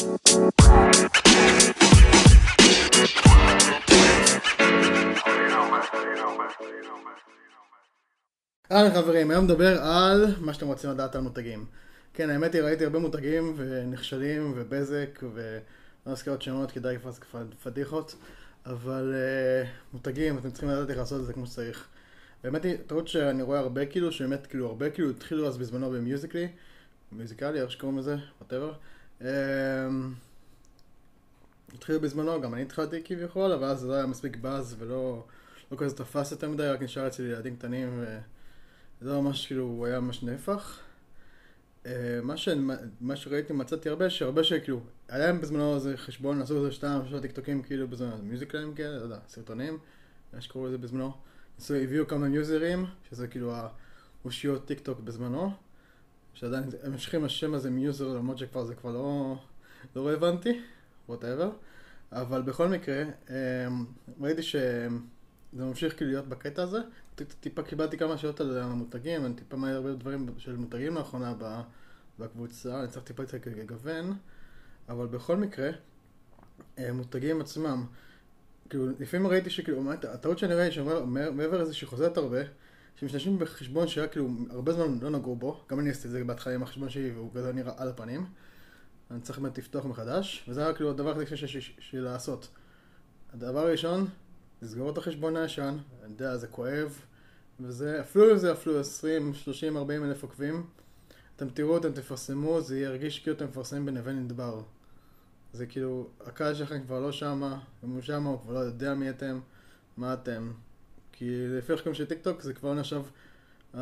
אהלן חברים, היום נדבר על מה שאתם רוצים לדעת על מותגים. כן, האמת היא, ראיתי הרבה מותגים ונכשלים ובזק ולא נזכיר עוד שמות, כדאי פדיחות, אבל uh, מותגים, אתם צריכים לדעת איך לעשות את זה כמו שצריך. באמת היא טעות שאני רואה הרבה כאילו, שבאמת כאילו הרבה כאילו התחילו אז בזמנו במיוזיקלי, מיוזיקלי, איך שקוראים לזה, whatever. אמ, התחילו בזמנו, גם אני התחלתי כביכול, אבל אז זה לא היה מספיק באז ולא לא כזה תפס יותר מדי, רק נשאר אצלי ילדים קטנים. ו... זה לא ממש כאילו, הוא היה ממש נפח. אה, מה, ש... מה שראיתי, מצאתי הרבה, שהרבה שכאילו, היה להם בזמנו איזה חשבון, עשו איזה שתיים, שלושה טיקטוקים כאילו בזמנו, מיוזיקלים כאלה, לא יודע, סרטונים, מה שקראו לזה בזמנו. עשו, הביאו כמה מיוזרים, שזה כאילו האושיות טיקטוק בזמנו, שעדיין הם ממשיכים השם הזה muser, למרות שכבר זה כבר לא, לא רלוונטי, whatever. אבל בכל מקרה, אה, ראיתי שהם... זה ממשיך כאילו להיות בקטע הזה. טיפה קיבלתי כמה שאלות על המותגים, אני טיפה מעלה הרבה דברים של מותגים לאחרונה בקבוצה, אני צריך טיפה יותר לגוון, אבל בכל מקרה, אה, מותגים עצמם, כאילו, לפעמים ראיתי שכאילו, הטעות שאני רואה, שאומר, מעבר לזה שחוזרת הרבה, שמשתמשים בחשבון שהיה כאילו הרבה זמן לא נגעו בו, גם אני עשיתי את זה בהתחלה עם החשבון שלי והוא כזה נראה על הפנים, אני צריך באמת לפתוח מחדש, וזה היה כאילו הדבר הכי קשה של לעשות. הדבר הראשון, לסגור את החשבון הישן, אני יודע, זה כואב, וזה, אפילו אם זה אפילו 20, 30, 40 אלף עוקבים, אתם תראו, אתם תפרסמו, זה ירגיש כאילו אתם מפרסמים בנווה נדבר. זה כאילו, הקהל שלכם כבר לא שמה, אם הוא שמה, הוא כבר לא יודע מי אתם, מה אתם. כי לפי החלקים של טיקטוק זה כבר נחשב אה,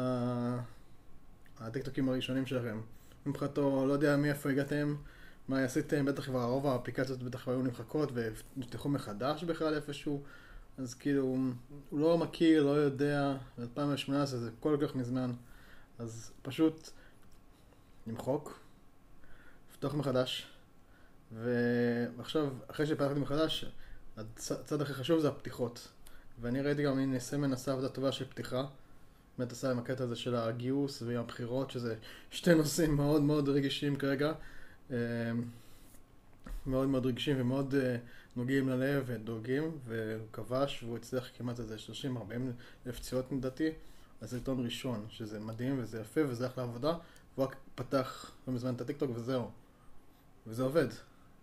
הטיקטוקים הראשונים שלכם. מבחינתו, לא יודע מי איפה הגעתם, מה עשיתם, בטח כבר רוב האפליקציות בטח היו נמחקות ונפתחו מחדש בכלל איפשהו. אז כאילו, הוא לא מכיר, לא יודע, ב-2018 זה כל כך מזמן, אז פשוט למחוק, לפתוח מחדש, ועכשיו, אחרי שפתחתי מחדש, הצד הכי חשוב זה הפתיחות. ואני ראיתי גם, הנה, סמן עשה עבודה טובה של פתיחה. באמת עשה עם הקטע הזה של הגיוס ועם הבחירות, שזה שתי נושאים מאוד מאוד רגישים כרגע. אה, מאוד מאוד רגשים ומאוד uh, נוגעים ללב ודואגים, והוא כבש והוא הצליח כמעט איזה 30-40 אלף פציעות לדעתי, הסרטון ראשון, שזה מדהים וזה יפה וזה אחלה עבודה, והוא רק פתח לא מזמן את הטיקטוק וזהו. וזה עובד.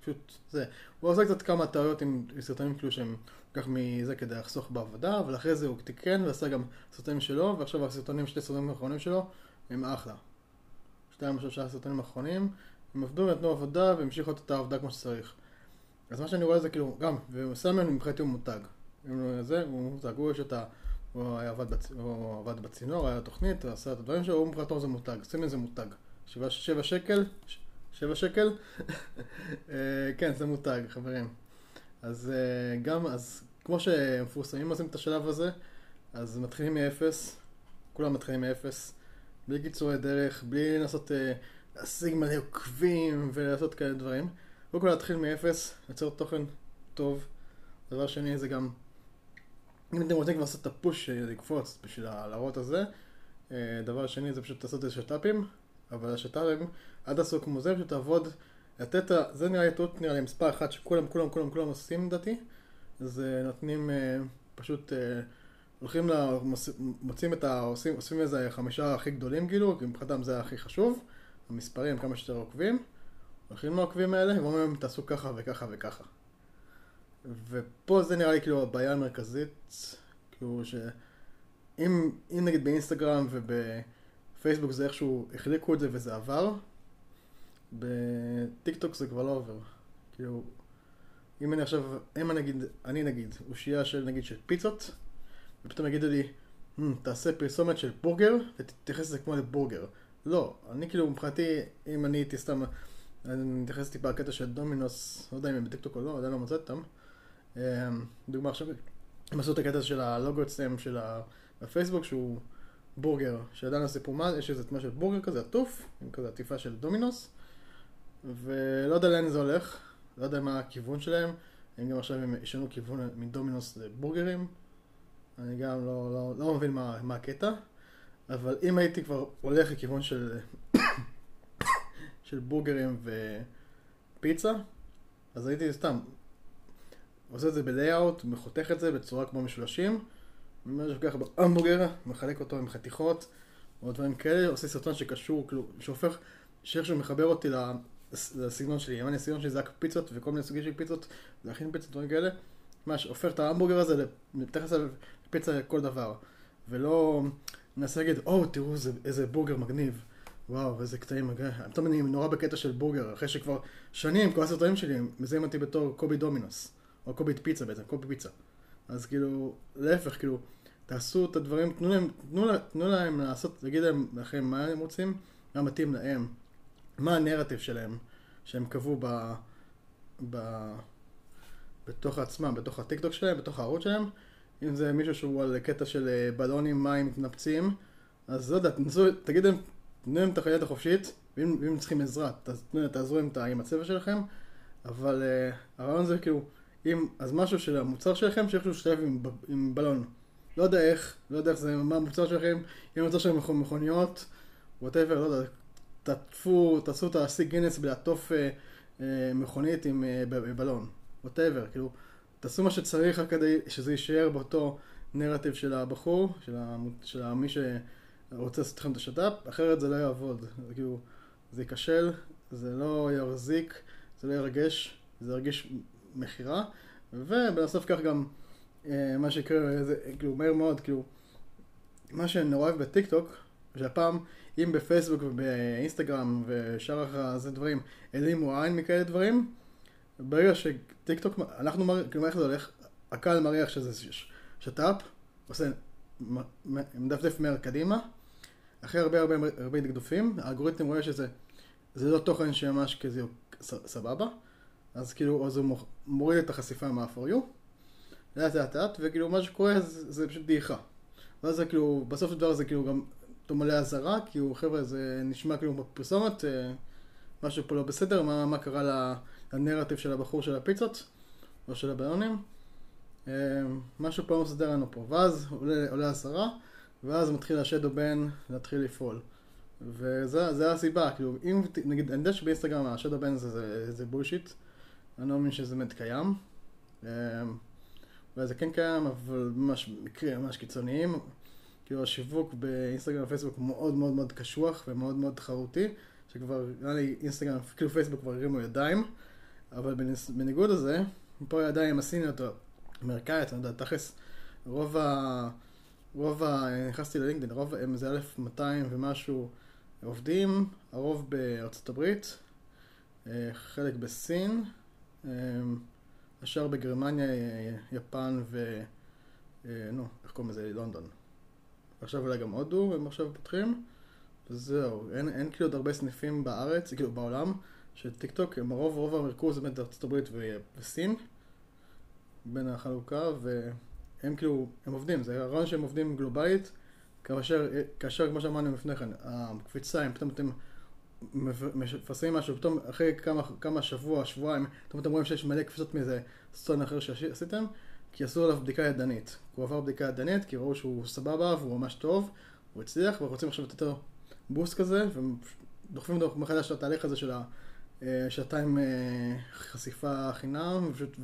פשוט זה. הוא עושה קצת כמה טעויות עם סרטונים כאילו שהם כך מזה כדי לחסוך בעבודה, אבל אחרי זה הוא תיקן ועשה גם סרטונים שלו, ועכשיו הסרטונים, שתי סרטונים האחרונים שלו, הם אחלה. שתיים או שלושה סרטונים האחרונים, הם עבדו ונתנו עבודה והמשיכו את העבודה כמו שצריך. אז מה שאני רואה זה כאילו, גם, וסלמן מבחינתי הוא מותג. זה, הוא מותג, הוא יש את ה... הוא עבד, בצ... הוא עבד בצינור, היה תוכנית, הוא עשה את הדברים שלו, הוא מבחינתו זה מותג, סלמן זה מותג. שבע, שבע שקל, שבע שקל, אה, כן, זה מותג, חברים. אז אה, גם, אז כמו שמפורסמים עושים את השלב הזה, אז מתחילים מאפס, כולם מתחילים מאפס, בלי קיצורי דרך, בלי לנסות אה, להשיג מלא עוקבים ולעשות כאלה דברים. קודם כל להתחיל מאפס, ליצור תוכן טוב. דבר שני זה גם, אם אתם רוצים כבר לעשות את הפוש לקפוץ בשביל להראות הזה, אה, דבר שני זה פשוט לעשות את שת"פים, אבל השת"פים עד הסוף כמו זה, פשוט תעבוד, לתת, זה נראה לי טעות נראה לי מספר אחת שכולם כולם כולם כולם עושים לדעתי, אז אה, נותנים אה, פשוט הולכים, מוצאים את ה... עושים, עושים איזה חמישה הכי גדולים כאילו, כי מבחינתם זה הכי חשוב. המספרים, כמה שיותר עוקבים, הולכים לעוקבים האלה, ואומרים להם תעשו ככה וככה וככה. ופה זה נראה לי כאילו הבעיה המרכזית, כאילו שאם נגיד באינסטגרם ובפייסבוק זה איכשהו החליקו את זה וזה עבר, בטיקטוק זה כבר לא עובר. כאילו, אם אני עכשיו, אם אני נגיד, אני נגיד, אושייה של נגיד של פיצות, ופתאום יגידו לי, hmm, תעשה פרסומת של בורגר ותתייחס לזה כמו לבורגר. לא, אני כאילו מבחינתי, אם אני הייתי סתם, אני מתייחס טיפה לקטע של דומינוס, לא יודע אם הם בטיקטוק או לא, עדיין לא מוצא אותם. אמ, דוגמה עכשיו, הם עשו את הקטע של הלוגו אצלם של הפייסבוק שהוא בורגר, שעדיין סיפרו מה, יש איזה תמונה של בורגר כזה עטוף, עם כזה עטיפה של דומינוס, ולא יודע לאן זה הולך, לא יודע מה הכיוון שלהם, אם גם עכשיו הם ישנו כיוון מדומינוס לבורגרים, אני גם לא, לא, לא מבין מה, מה הקטע. אבל אם הייתי כבר הולך לכיוון של, של בורגרים פיצה, אז הייתי סתם עושה את זה בלייאאוט, מחותך את זה בצורה כמו משולשים, ממש ככה בהמבורגר, מחלק אותו עם חתיכות, או דברים כאלה, עושה סרטון שקשור, כאילו, שהופך, שאיכשהו מחבר אותי לסגנון שלי. אם אני הסגנון שלי זה רק פיצות וכל מיני סוגים של פיצות, להכין פיצות, דברים כאלה, ממש הופך את ההמבורגר הזה, מתייחס לפיצה לכל דבר. ולא מנסה להגיד, או, תראו איזה, איזה בורגר מגניב. וואו, איזה קטעים מגניב. פתאום אני נורא בקטע של בורגר, אחרי שכבר שנים, כל הסרטונים שלי, מזהים אותי בתור קובי דומינוס. או קובי פיצה בעצם, קובי פיצה. אז כאילו, להפך, כאילו, תעשו את הדברים, תנו להם, תנו, לה, תנו להם לעשות, להגיד להם לכם מה הם רוצים, מה מתאים להם. מה הנרטיב שלהם, שהם קבעו ב... ב... בתוך עצמם, בתוך הטיקטוק שלהם, בתוך הערוץ שלהם. אם זה מישהו שהוא על קטע של אה, בלונים מים מתנפצים, אז לא יודע, תנסו, תגידו להם, תנו להם את החיית החופשית, ואם, ואם צריכים עזרה, תנו, תעזרו עם, עם הצבע שלכם, אבל uh, הרעיון זה כאילו, אם, אז משהו של המוצר שלכם, שאיכשהו להשתלב עם, עם בלון. לא יודע איך, לא יודע איך זה, מה המוצר שלכם, אם המוצר שלכם מכוניות, ווטאבר, לא יודע, תעטפו, תעשו את השיא גינס בלעטוף אה, אה, מכונית עם אה, בלון, ווטאבר, כאילו, תעשו מה שצריך רק כדי שזה יישאר באותו נרטיב של הבחור, של, המ, של מי שרוצה לעשות לכם את השת"פ, אחרת זה לא יעבוד, זה כאילו, זה ייכשל, זה לא יחזיק, זה לא ירגש, זה ירגיש מכירה, ובנוסף כך גם מה שיקרה, זה כאילו מהר מאוד, כאילו, מה שאני אוהב בטיק טוק, שהפעם אם בפייסבוק ובאינסטגרם ושאר הזה דברים העלימו עין מכאלה דברים, ברגע שטיק טוק, אנחנו מראים, כאילו איך זה הולך, הקהל מריח שזה שת"פ, עושה, מדפדף מהר קדימה, אחרי הרבה הרבה הרבה דקדופים, האלגוריתם רואה שזה זה לא תוכן שממש כזה סבבה, אז כאילו, אז הוא מוריד את החשיפה מה-for you, לאט לאט לאט, וכאילו מה שקורה זה, זה פשוט דעיכה. ואז זה כאילו, בסוף הדבר הזה כאילו גם אותו מלא אזהרה, הוא, חבר'ה, זה נשמע כאילו בפרסומת, אה, משהו פה לא בסדר, מה, מה קרה לנרטיב של הבחור של הפיצות, או של הבעיונים. אה, משהו פה לא מסדר לנו פה. ואז עולה, עולה אזהרה, ואז מתחיל השדו בן להתחיל לפעול. וזה הסיבה, כאילו, אם, נגיד, אני יודע שבאינסטגרם השדו בן זה, זה, זה בולשיט, אני לא מאמין שזה באמת קיים. אולי זה כן קיים, אבל ממש מקרים ממש קיצוניים. כאילו השיווק באינסטגרם ופייסבוק מאוד מאוד מאוד קשוח ומאוד מאוד תחרותי, שכבר, נראה לי אינסטגרם, כאילו פייסבוק כבר הרימו ידיים, אבל בניגוד לזה, פה הידיים הסיניות האמריקאית, אני יודע, תכלס, רוב ה... רוב ה... נכנסתי ללינקדאין, רוב הם זה 1200 ומשהו עובדים, הרוב בארצות הברית, אה, חלק בסין, אה, השאר בגרמניה, יפן ו... אה, נו, איך קוראים לזה? לונדון. עכשיו אולי גם הודו, הם עכשיו פותחים. וזהו, אין, אין כאילו עוד הרבה סניפים בארץ, כאילו בעולם, של טיק טוק, הם הרוב, רוב המרכוז באמת ארצות הברית ו- וסין, בין החלוקה, והם כאילו, הם עובדים, זה הרעיון שהם עובדים גלובלית, כאשר, כאשר כמו שאמרנו לפני כן, הקפיצה, אם פתאום אתם מפרסמים משהו, פתאום אחרי כמה, כמה שבוע, שבועיים, פתאום אתם רואים שיש מלא קפיצות מאיזה סטון אחר שעשיתם, כי עשו עליו בדיקה ידנית. הוא עבר בדיקה ידנית, כי ראו שהוא סבבה והוא ממש טוב, הוא הצליח, ורוצים עכשיו לתת לו בוסט כזה, ודוחפים אותו מחדש לתהליך הזה של השעתיים אה, אה, חשיפה חינם, ופשוט,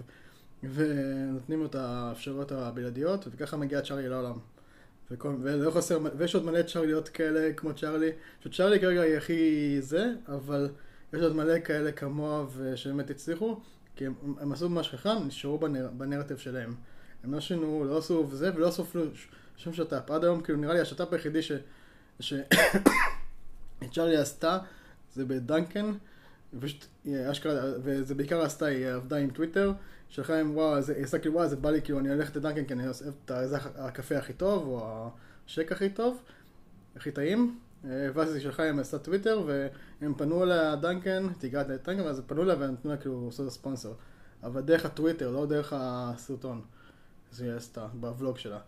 ונותנים לו את האפשרויות הבלעדיות, וככה מגיע צ'ארלי לעולם. וכל, ולא חסר, ויש עוד מלא צ'ארליות כאלה כמו צ'ארלי, שצ'ארלי כרגע היא הכי זה, אבל יש עוד מלא כאלה כמוה ושבאמת הצליחו, כי הם, הם עשו ממש חכם, נשארו בנר, בנרטיב שלהם. הם לא שינו, לא עשו וזה, ולא עשו אפילו שום שת"פ. עד היום, כאילו, נראה לי השת"פ היחידי ש... ש... צ'ארלי עשתה, זה בדנקן, ופשוט, אשכרה, וזה בעיקר עשתה, היא עבדה עם טוויטר, שלחה עם וואו, היא עשתה כאילו וואו, זה בא לי כאילו, אני הולכת לדנקן כי אני עושה את הקפה הכי טוב, או השק הכי טוב, הכי טעים, ואז היא שלחה עם עשתה טוויטר, והם פנו אליה דנקן, תיגעת לדנקן, ואז פנו אליה והם נתנו לה כאילו לעשות ספונסר. אבל דרך הטוויטר, לא דרך הסרטון. שהיא עשתה בוולוג שלה.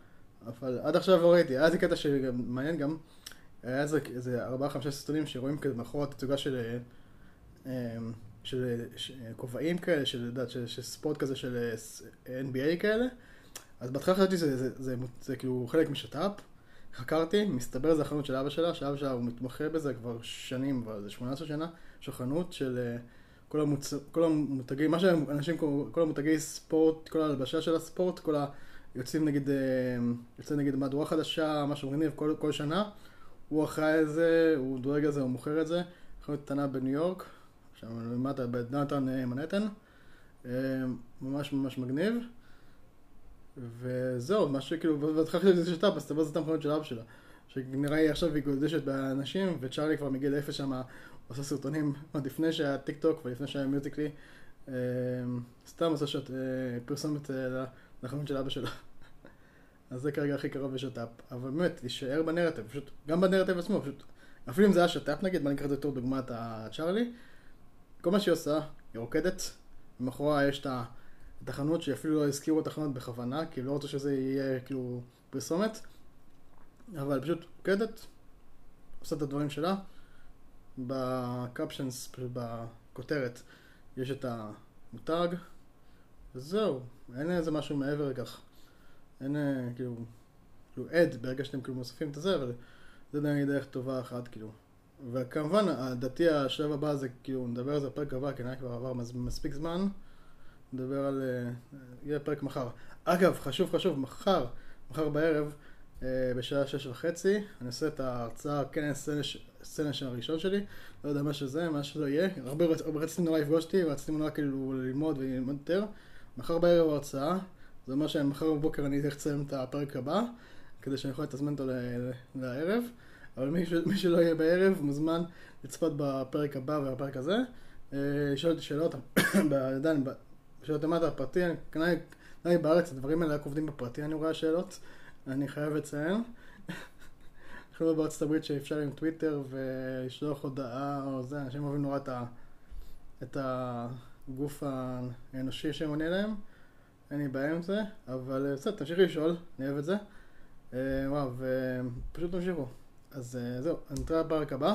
אבל עד עכשיו לא ראיתי, היה איזה קטע שמעניין גם, היה איזה, ארבעה חמישה סרטונים שרואים כזה מאחורי תצוגה של, אמ, של, של כובעים כאלה, של, יודעת, של, של ספורט כזה של NBA כאלה. אז בהתחלה חשבתי שזה זה, זה, זה, זה כאילו חלק משת"פ, חקרתי, מסתבר זה החנות של אבא שלה, שאבא שלה הוא מתמחה בזה כבר שנים, כבר איזה 18 שנה, יש חנות של כל, המוצ... כל המותגי, מה שאנשים, כל המותגי ספורט, כל ההלבשה של הספורט, כל ה... יוצאים נגיד, אה, יוצא נגיד מהדורה חדשה, משהו מגניב כל, כל שנה, הוא אחראי על זה, הוא דואג לזה, הוא מוכר את זה, חנות קטנה בניו יורק, שם למטה בדאונטון אה, מנהטן, אה, ממש ממש מגניב, וזהו, מה שכאילו, והתחלתי לזה שת"פ, אז תבוא את המכונות של אבא שלה, שנראה לי עכשיו היא גודשת באנשים, וצ'ארלי כבר מגיל אפס שם עושה סרטונים עוד לפני שהיה טיק טוק ולפני שהיה מיוזיקלי, סתם עושה שאת פרסומת לחנות של אבא שלו. אז זה כרגע הכי קרוב לשת"פ. אבל באמת, להישאר בנרטיב, פשוט, גם בנרטיב עצמו, פשוט, אפילו אם זה היה שת"פ נגיד, בוא ניקח את זה יותר דוגמת הצ'ארלי, כל מה שהיא עושה, היא רוקדת, ומאחוריה יש את החנות שאפילו לא הזכירו את החנות בכוונה, כי לא רוצה שזה יהיה כאילו פרסומת, אבל פשוט רוקדת, עושה את הדברים שלה, בקפשנס, בכותרת, יש את המותג, וזהו, אין איזה משהו מעבר לכך. אין אה, כאילו, כאילו עד ברגע שאתם כאילו מוסיפים את זה, אבל זה נגיד דרך טובה אחת כאילו. וכמובן, לדעתי השלב הבא זה כאילו, נדבר על זה בפרק הבא, כי נראה כבר עבר מספיק זמן. נדבר על, אה, יהיה פרק מחר. אגב, חשוב חשוב, מחר, מחר בערב, אה, בשעה שש וחצי, אני עושה את ההרצאה, כנס סנש הראשון שלי, לא יודע מה שזה, מה שזה יהיה, הרבה רציתי נורא לפגוש אותי, ורציתי נורא כאילו ללמוד וללמוד יותר. מחר בערב ההרצאה, זה אומר שמחר בבוקר אני אלך לציין את הפרק הבא, כדי שאני יכול לתזמן אותו לערב, אבל מי, ש... מי שלא יהיה בערב מוזמן לצפות בפרק הבא ובפרק הזה, אה, לשאול אותי שאלות, עדיין, שאלות למטה הפרטי, כנראה בארץ הדברים האלה רק עובדים בפרטי, אני רואה שאלות, אני חייב לציין. אנחנו בארצות הברית שאפשר עם טוויטר ולשלוח הודעה או זה, אנשים אוהבים נורא את, ה, את הגוף האנושי שהם עונים להם. אין לי בעיה עם זה, אבל אה, בסדר, תמשיכי לשאול, אני אוהב את זה. אה, וואו, ופשוט תמשיכו. אז אה, זהו, נתראה בפרק הבא.